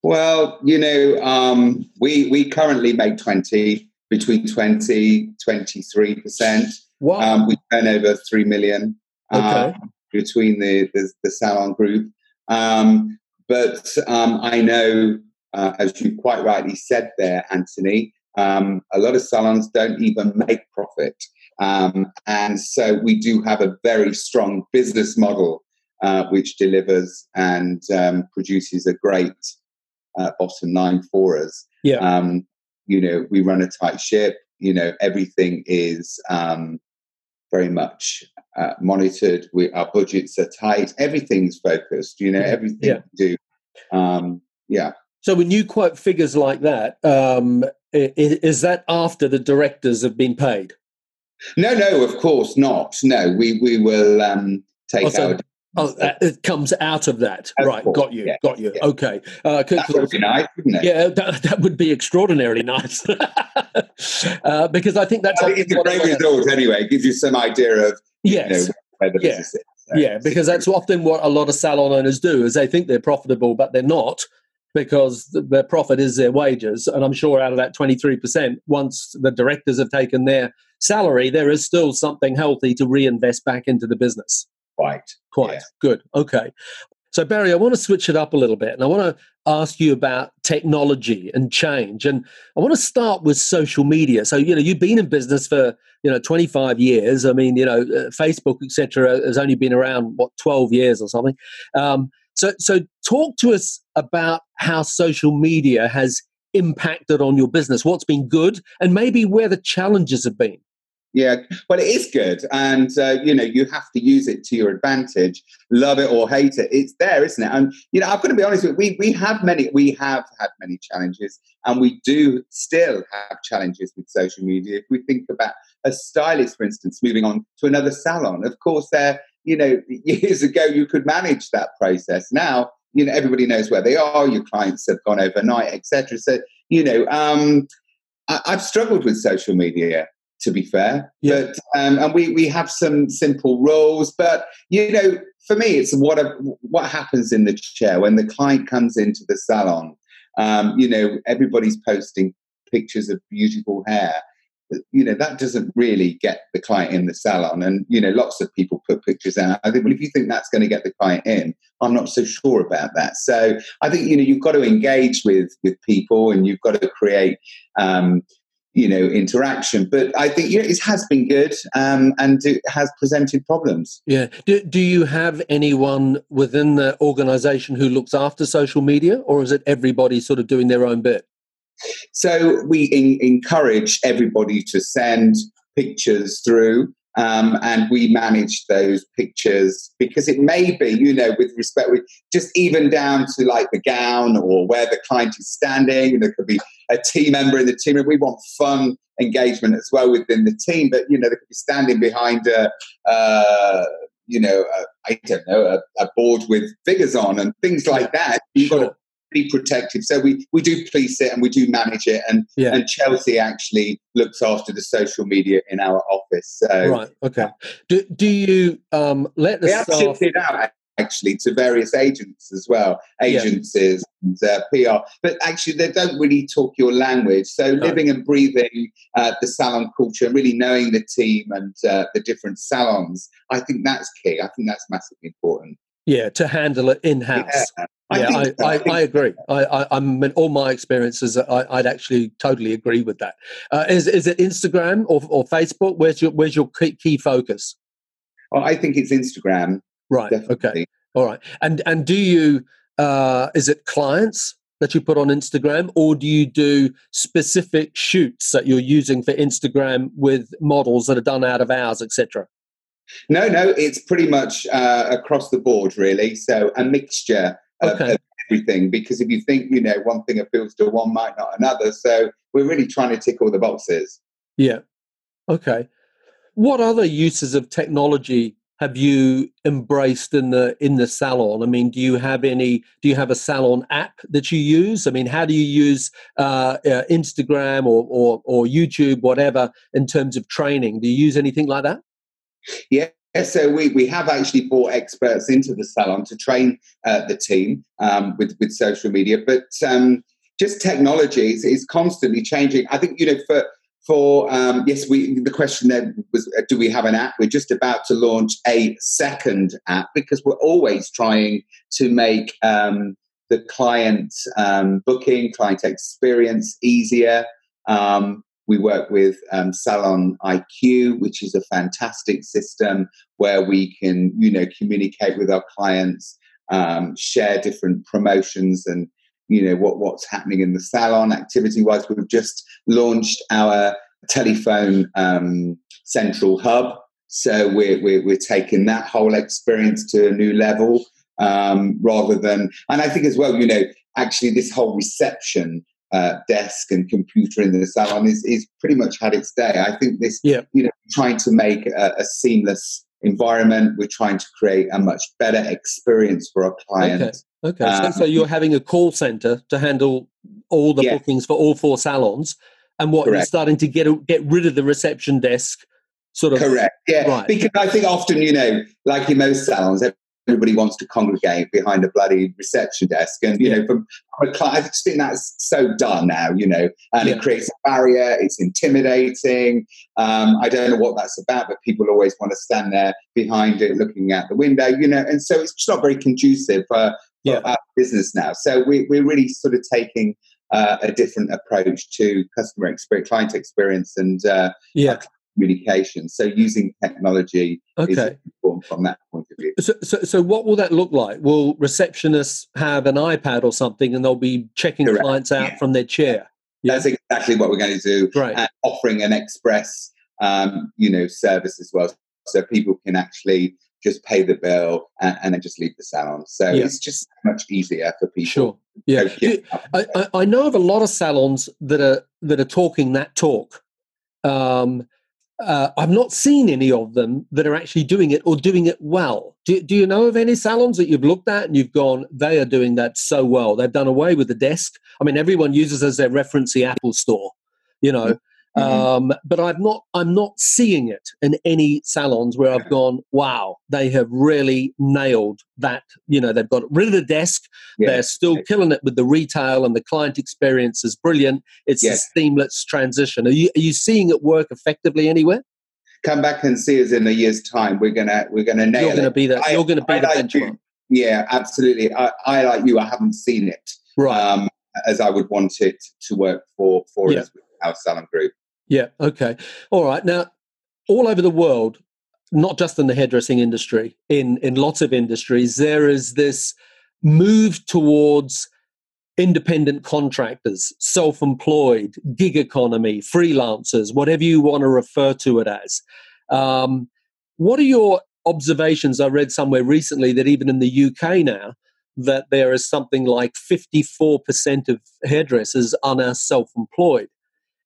Well, you know, um, we we currently make 20, between 20, 23%. Wow. Um, we turn over 3 million uh, okay. between the, the, the, salon group. Um, but um, I know, uh, as you quite rightly said there, Anthony, um, a lot of salons don't even make profit. Um, and so we do have a very strong business model uh, which delivers and um, produces a great uh, bottom line for us. Yeah. Um, you know, we run a tight ship. You know, everything is um, very much uh, monitored. We, our budgets are tight. Everything's focused. You know, everything yeah. we do. Um, yeah. So when you quote figures like that, um, is that after the directors have been paid? No, no, of course not. No, we we will um, take also, Oh, it comes out of that, of right? Course. Got you, yeah. got you. Yeah. Okay, uh, that would be nice, wouldn't it? Yeah, that, that would be extraordinarily nice. uh, because I think that's I it's a great result anyway. It gives you some idea of yes, know, yeah. is. So, yeah, because that's often what a lot of salon owners do: is they think they're profitable, but they're not because their profit is their wages. And I'm sure out of that 23%, once the directors have taken their salary, there is still something healthy to reinvest back into the business. Quite. Quite. Yeah. Good. Okay. So, Barrie, I want to switch it up a little bit and I want to ask you about technology and change. And I want to start with social media. So, you know, you've been in business for, you know, 25 years. I mean, you know, uh, Facebook, etc., has only been around, what, 12 years or something. Um, so, so talk to us about how social media has impacted on your business, what's been good, and maybe where the challenges have been. Yeah, well, it is good, and uh, you know you have to use it to your advantage. Love it or hate it, it's there, isn't it? And you know, I'm going to be honest with you. We we have many, we have had many challenges, and we do still have challenges with social media. If we think about a stylist, for instance, moving on to another salon, of course, there, you know, years ago you could manage that process. Now, you know, everybody knows where they are. Your clients have gone overnight, etc. So, you know, um, I, I've struggled with social media to be fair. Yeah. But um, and we we have some simple rules, but you know, for me, it's what a, what happens in the chair when the client comes into the salon. Um, you know, everybody's posting pictures of beautiful hair. You know, that doesn't really get the client in the salon. And, you know, lots of people put pictures out. I think, well, if you think that's going to get the client in, I'm not so sure about that. So I think, you know, you've got to engage with with people and you've got to create um, you know interaction. But i think you know, it has been good um, and it has presented problems. Yeah. Do, do you have anyone within the organization who looks after social media or is it everybody sort of doing their own bit? So we in, encourage everybody to send pictures through um, and we manage those pictures because it may be, you know, with respect, with just even down to like the gown or where the client is standing. and There could be a team member in the team, and we want fun engagement as well within the team. But you know, they could be standing behind a, uh, you know, I don't know, a, a, board with figures on and things like that. You've sure. got to be protective. So we, we do police it and we do manage it. And yeah. and Chelsea actually looks after the social media in our office. So, right. Okay. Do, do you um, let the we staff... it out actually to various agents as well, agencies yeah. and uh, PR. But actually, they don't really talk your language. So no. living and breathing uh, the salon culture, and really knowing the team and uh, the different salons, I think that's key. I think that's massively important. Yeah, to handle it in house. Yeah. I yeah, I, I, I, agree. I, am in all my experiences. I, would actually totally agree with that. Uh, is is it Instagram or, or Facebook? Where's your Where's your key, key focus? Well, I think it's Instagram. Right. Definitely. Okay. All right. And and do you uh, is it clients that you put on Instagram, or do you do specific shoots that you're using for Instagram with models that are done out of hours, etc.? No, no, it's pretty much uh, across the board, really. So a mixture of, okay. of, everything. Because if you think, you know, one thing appeals to one might not another. So we're really trying to tick all the boxes. Yeah. Okay. What other uses of technology have you embraced in the in the salon? I mean, do you have any? Do you have a salon app that you use? I mean, how do you use uh, uh, Instagram or, or or YouTube, whatever, in terms of training? Do you use anything like that? Yeah, so we, we have actually brought experts into the salon to train uh, the team um, with, with social media, but um, just technology is, is, constantly changing. I think, you know, for, for um, yes, we the question there was, uh, do we have an app? We're just about to launch a second app because we're always trying to make um, the client um, booking, client experience easier. Um, we work with um, Salon IQ, which is a fantastic system where we can, you know, communicate with our clients, um, share different promotions and, you know, what, what's happening in the salon activity-wise. We've just launched our telephone um, central hub. So we're, we're, we're, taking that whole experience to a new level um, rather than, and I think as well, you know, actually this whole reception uh, desk and computer in the salon is, is pretty much had its day. I think this, yeah. you know, trying to make a, a, seamless environment, we're trying to create a much better experience for our clients. Okay. Um, so, so, you're having a call center to handle all the yeah. bookings for all four salons, and what correct. you're starting to get get rid of the reception desk. Sort of correct, yeah. Right. Because I think often, you know, like in most salons, everybody wants to congregate behind a bloody reception desk. And, you know, from, a client, I just think that's so done now, you know, and yeah. it creates a barrier. It's intimidating. Um, I don't know what that's about, but people always want to stand there behind it, looking out the window, you know, and so it's just not very conducive for, for yeah. our business now. So we, we're really sort of taking uh, a different approach to customer experience, client experience, and uh, yeah communication. So using technology okay. is important from that point of view. So, so, so what will that look like? Will receptionists have an iPad or something and they'll be checking Correct. clients out yeah. from their chair? Yeah. That's exactly what we're going to do. Right. And offering an express, um, you know, service as well. So people can actually just pay the bill and, and then just leave the salon. So yeah. it's just much easier for people. Sure. Yeah. I, I know of a lot of salons that are that are talking that talk. Um, uh, I've not seen any of them that are actually doing it or doing it well. Do, do you know of any salons that you've looked at and you've gone, they are doing that so well? They've done away with the desk. I mean, everyone uses as their reference the Apple Store, you know. Mm-hmm. Um, but I've not, I'm not seeing it in any salons where I've gone, wow, they have really nailed that. You know, they've got rid of the desk. Yeah. They're still killing it with the retail and the client experience is brilliant. It's yeah. a seamless transition. Are you, are you seeing it work effectively anywhere? Come back and see us in a year's time. We're gonna we're gonna nail you're gonna it. Be the, you're gonna be I the like benchmark. You. Yeah, absolutely. I, I like you. I haven't seen it right. Um, as I would want it to work for for yeah. us with our salon group. Yeah. Okay. All right. Now, all over the world, not just in the hairdressing industry, in in lots of industries, there is this move towards independent contractors, self-employed, gig economy, freelancers, whatever you want to refer to it as. Um, what are your observations? I read somewhere recently that even in the UK now, that there is something like 54% of hairdressers are now self-employed.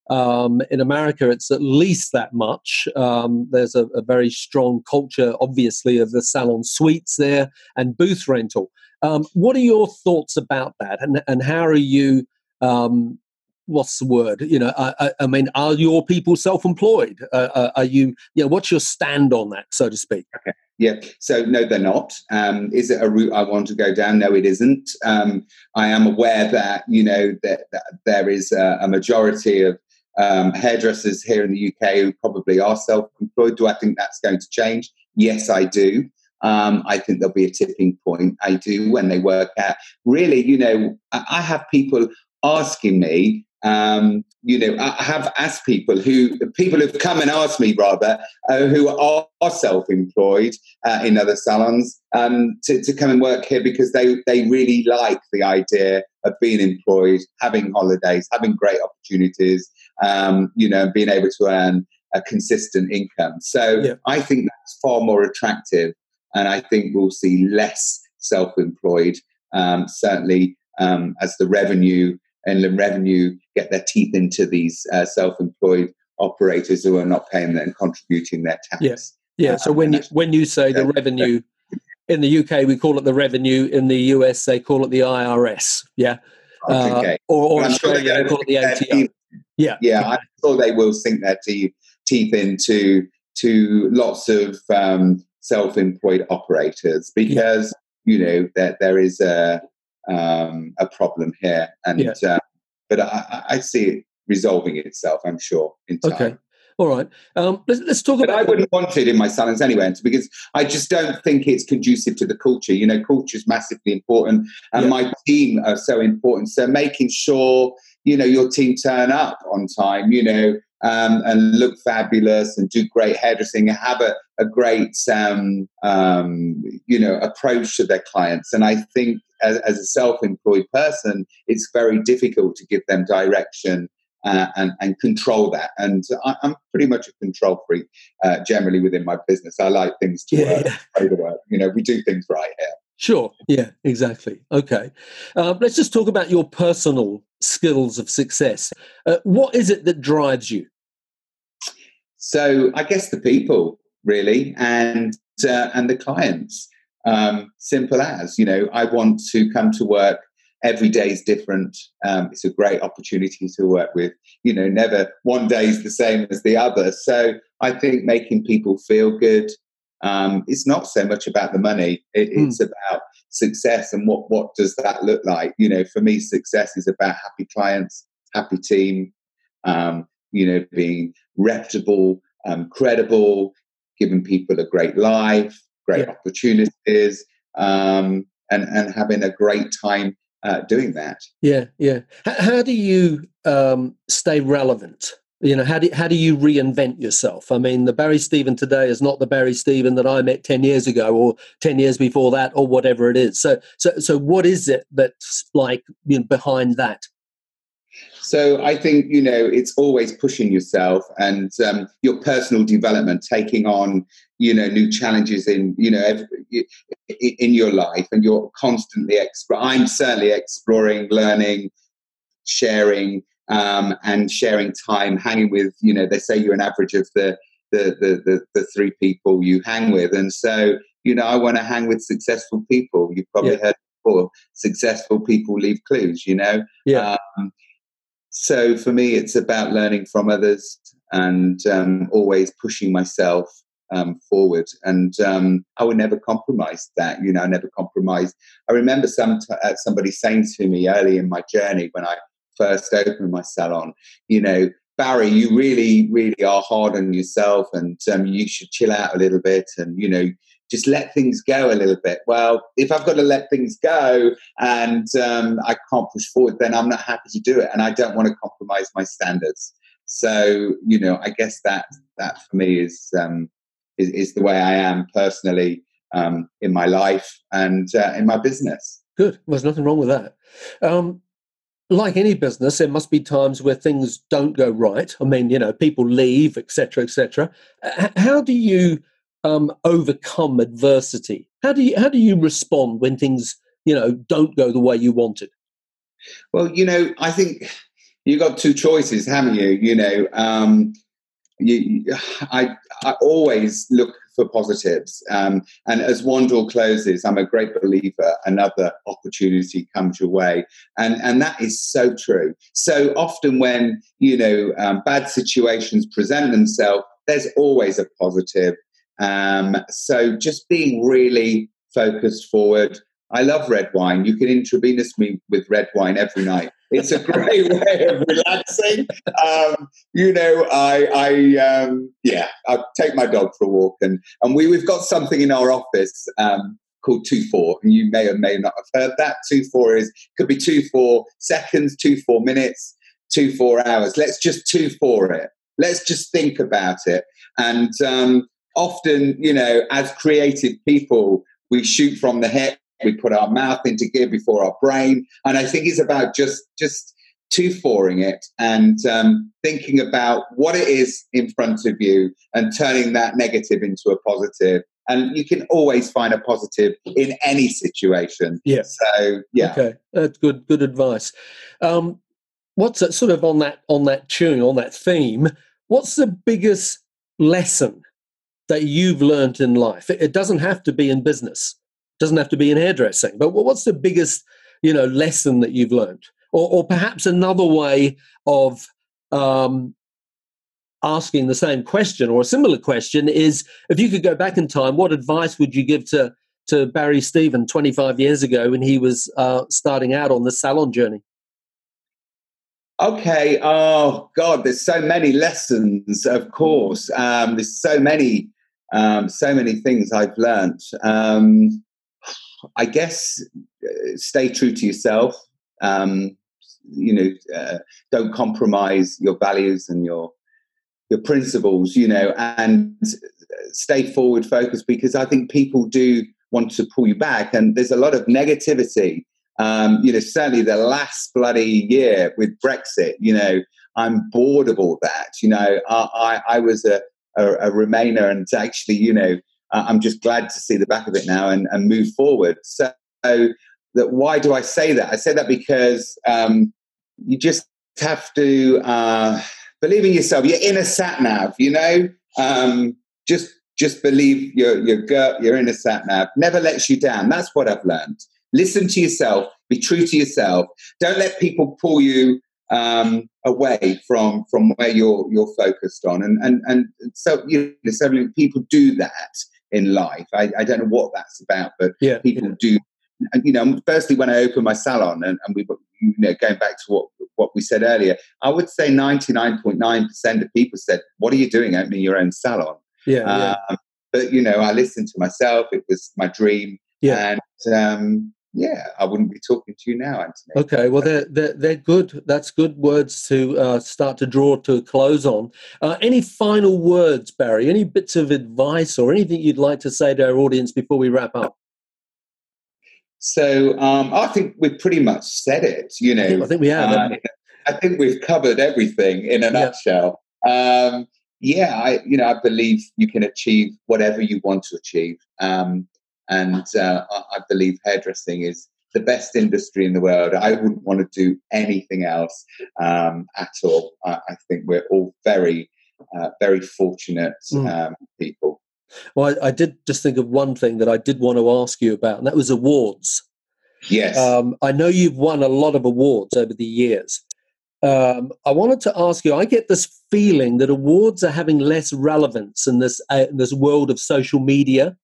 Um, in America, it's at least that much. Um, there's a, a, very strong culture, obviously, of the salon suites there and booth rental. Um, what are your thoughts about that, and, and how are you? Um, what's the word? You know, I, I, mean, are your people self-employed? Uh, uh, are you? Yeah, what's your stand on that, so to speak? Okay. Yeah. So no, they're not. Um, is it a route I want to go down? No, it isn't. Um, I am aware that you know that, that there is a, a majority of um, hairdressers here in the UK who probably are self-employed. Do I think that's going to change? Yes, I do. Um, I think there'll be a tipping point. I do when they work out. Really, you know, I have people asking me. Um, you know, I have asked people who people who have come and asked me rather uh, who are, are self-employed uh, in other salons um, to, to come and work here because they they really like the idea of being employed, having holidays, having great opportunities, um, you know, being able to earn a consistent income. So yeah. I think that's far more attractive, and I think we'll see less self-employed. Um, certainly, um, as the revenue and the revenue get their teeth into these uh, self-employed operators who are not paying and contributing their tax. Yes. Yeah. So when you when you say the revenue in the UK, we call it the revenue. In the US, they call it the IRS. Yeah. Okay. Uh, or, or Australia, they call it the ATO. Yeah, yeah. I'm sure they will sink their teeth teeth into to lots of um, self-employed operators because yeah. you know that there is a um, a problem here, and yeah. uh, but I, I, see it resolving itself. I'm sure in time. Okay. All right. Um, let's, let's talk but about. I wouldn't want it in my salons anyway, because I just don't think it's conducive to the culture. You know, culture is massively important, and yeah. my team are so important. So making sure you know your team turn up on time you know um, and look fabulous and do great hairdressing and have a, a great um, um, you know approach to their clients and i think as, as, a self-employed person it's very difficult to give them direction uh, and, and control that and I, am pretty much a control freak uh, generally within my business i like things to yeah, work, yeah. work you know we do things right here Sure. Yeah, exactly. Okay. Uh, let's just talk about your personal skills of success. Uh, what is it that drives you? So I guess the people really, and uh, and the clients. Um, simple as you know, I want to come to work. Every day is different. Um, it's a great opportunity to work with. You know, never one day is the same as the other. So I think making people feel good, um, it's not so much about the money. It, mm. It's about success and what what does that look like. You know, for me, success is about happy clients, happy team. Um, you know, being reputable, um, credible, giving people a great life, great yeah. opportunities, um, and and having a great time uh, doing that. Yeah, yeah. H- how do you um, stay relevant? you know how do, how do you reinvent yourself i mean the barrie stephen today is not the barrie stephen that i met 10 years ago or 10 years before that or whatever it is so so so what is it that's like you know, behind that so I think you know it's always pushing yourself and um, your personal development, taking on you know new challenges in you know every, in your life, and you're constantly exploring. I'm certainly exploring, learning, sharing, um, and sharing time, hanging with, you know, they say you're an average of the, the, the, the, the three people you hang with. And so, you know, I want to hang with successful people. You've probably yeah. heard before, successful people leave clues, you know? Yeah. Um, so for me, it's about learning from others and um, always pushing myself um, forward. And um, I would never compromise that. You know, I never compromise. I remember some t- uh, somebody saying to me early in my journey when I first opened my salon, you know, Barrie, you really, really are hard on yourself and um, you should chill out a little bit and, you know, just let things go a little bit. Well, if I've got to let things go and um, I can't push forward, then I'm not happy to do it. And I don't want to compromise my standards. So you know, I guess that that for me is um, is, is the way I am personally um, in my life and uh, in my business. Good. Well, there's nothing wrong with that. Um, like any business, there must be times where things don't go right. I mean, you know, people leave, etc., etc. How do you um, overcome adversity? How do you how do you respond when things you know don't go the way you wanted? Well, you know, I think you've got two choices, haven't you? You know, um, you, I I always look for positives. Um, and as one door closes, I'm a great believer another opportunity comes your way, and and that is so true. So often when you know um, bad situations present themselves, there's always a positive. Um, so just being really focused forward. I love red wine. You can intravenous me with red wine every night. It's a great way of relaxing. Um, you know, I, I um, yeah, I take my dog for a walk, and and we we've got something in our office um, called two four, and you may or may not have heard that. Two four is could be two four seconds, two four minutes, two four hours. Let's just two four it. Let's just think about it. And um, often, you know, as creative people, we shoot from the hip we put our mouth into gear before our brain. And i think it's about just just two fouring it and um, thinking about what it is in front of you and turning that negative into a positive. And you can always find a positive in any situation. Yeah. So yeah. Okay. That's good good advice. Um, what's that sort of on that on that tune on that theme what's the biggest lesson that you've learned in life? It, it doesn't have to be in business doesn't have to be in hairdressing. But what's the biggest, you know, lesson that you've learned, or, or perhaps another way of um, asking the same question or a similar question is: if you could go back in time, what advice would you give to to Barrie Stephen 25 years ago when he was uh, starting out on the salon journey? Okay. Oh God, there's so many lessons. Of course, um, there's so many, um, so many things I've learned. Um, I guess uh, stay true to yourself. Um, you know, uh, don't compromise your values and your your principles. You know, and stay forward focused because I think people do want to pull you back, and there's a lot of negativity. Um, you know, certainly the last bloody year with Brexit. You know, I'm bored of all that. You know, I, I, I was a, a, a Remainer, and actually, you know, uh, I'm just glad to see the back of it now and, and move forward. So, that why do I say that? I say that because um, you just have to uh, believe in yourself. You're in a sat nav, you know. Um, just just believe your your gut, your inner sat nav never lets you down. That's what I've learned. Listen to yourself. Be true to yourself. Don't let people pull you um, away from from where you're you're focused on. And and and so you know, several people do that in life. I, I don't know what that's about, but yeah, people yeah. do. And, you know, firstly, when I opened my salon, and, and we, you know, going back to what what we said earlier, I would say ninety nine point nine percent of people said, "What are you doing opening your own salon?" Yeah, um, yeah. But you know, I listened to myself. It was my dream. Yeah. And um, yeah, I wouldn't be talking to you now, Anthony. Okay, well, they're, they're, they're good. That's good words to uh, start to draw to a close on. Uh, any final words, Barrie? Any bits of advice or anything you'd like to say to our audience before we wrap up? So um, I think we've pretty much said it. You know, I think we have. Uh, I think we've covered everything in a nutshell. Yeah. Um, yeah, I you know I believe you can achieve whatever you want to achieve. Um, and uh, I believe hairdressing is the best industry in the world. I wouldn't want to do anything else um, at all. I, I, think we're all very, uh, very fortunate mm. um, people. Well, I, I, did just think of one thing that I did want to ask you about, and that was awards. Yes. Um, I know you've won a lot of awards over the years. Um, I wanted to ask you. I get this feeling that awards are having less relevance in this uh, in this world of social media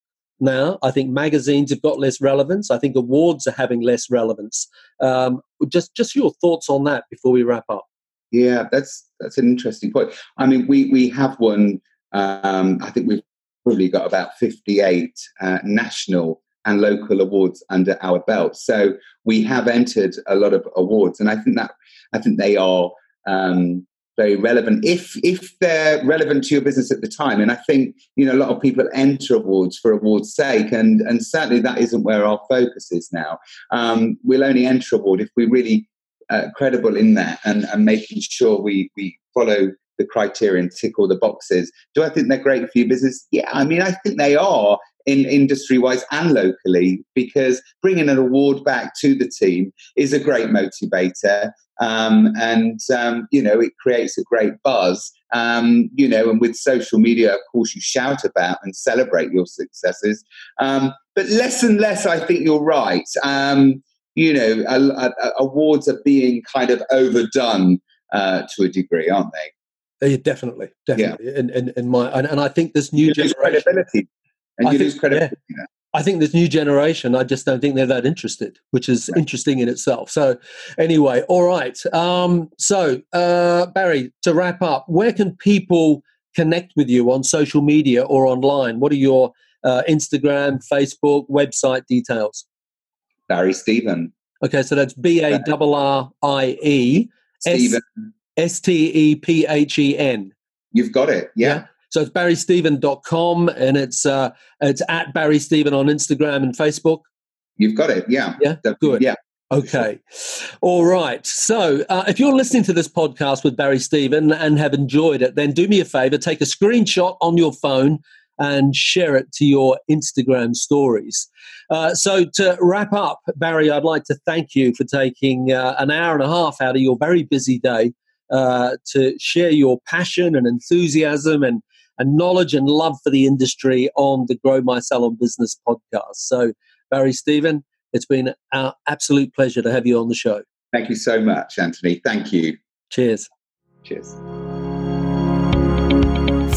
now. I think magazines have got less relevance. I think awards are having less relevance. Um, just just your thoughts on that before we wrap up. Yeah, that's that's an interesting point. I mean, we we have one. Um, I think we've probably got about fifty eight uh, national and local awards under our belt. So we have entered a lot of awards, and I think that I think they are um, very relevant if if they're relevant to your business at the time. And I think you know a lot of people enter awards for awards' sake, and and certainly that isn't where our focus is now. Um, we'll only enter award if we're really uh, credible in that and, and making sure we we follow the criteria and tick all the boxes. Do I think they're great for your business? Yeah, I mean I think they are in industry wise and locally because bringing an award back to the team is a great motivator um, and um, you know it creates a great buzz um, you know and with social media of course you shout about and celebrate your successes um, but less and less i think you're right um, you know a, a, awards are being kind of overdone uh, to a degree aren't they yeah, definitely definitely yeah. and, and, and my and, and i think this new generation credibility and you lose credibility yeah. I think this new generation, I just don't think they're that interested, which is right. interesting in itself. So, anyway, all right. Um, so, uh, Barrie, to wrap up, where can people connect with you on social media or online? What are your uh, Instagram, Facebook, website details? Barrie Stephen. Okay, so that's B A R R I E S T E P H E N. You've got it. Yeah. yeah. So it's barriestephen.com and it's uh, it's at Barrie Stephen on Instagram and Facebook. You've got it. Yeah. Yeah. Good. Yeah. Okay. All right. So uh, if you're listening to this podcast with Barrie Stephen and have enjoyed it, then do me a favor, take a screenshot on your phone and share it to your Instagram stories. Uh, so to wrap up, Barrie, I'd like to thank you for taking uh, an hour and a half out of your very busy day uh, to share your passion and enthusiasm and and knowledge and love for the industry on the Grow My Salon Business podcast. So, Barrie Stephen, it's been our absolute pleasure to have you on the show. Thank you so much, Anthony. Thank you. Cheers. Cheers.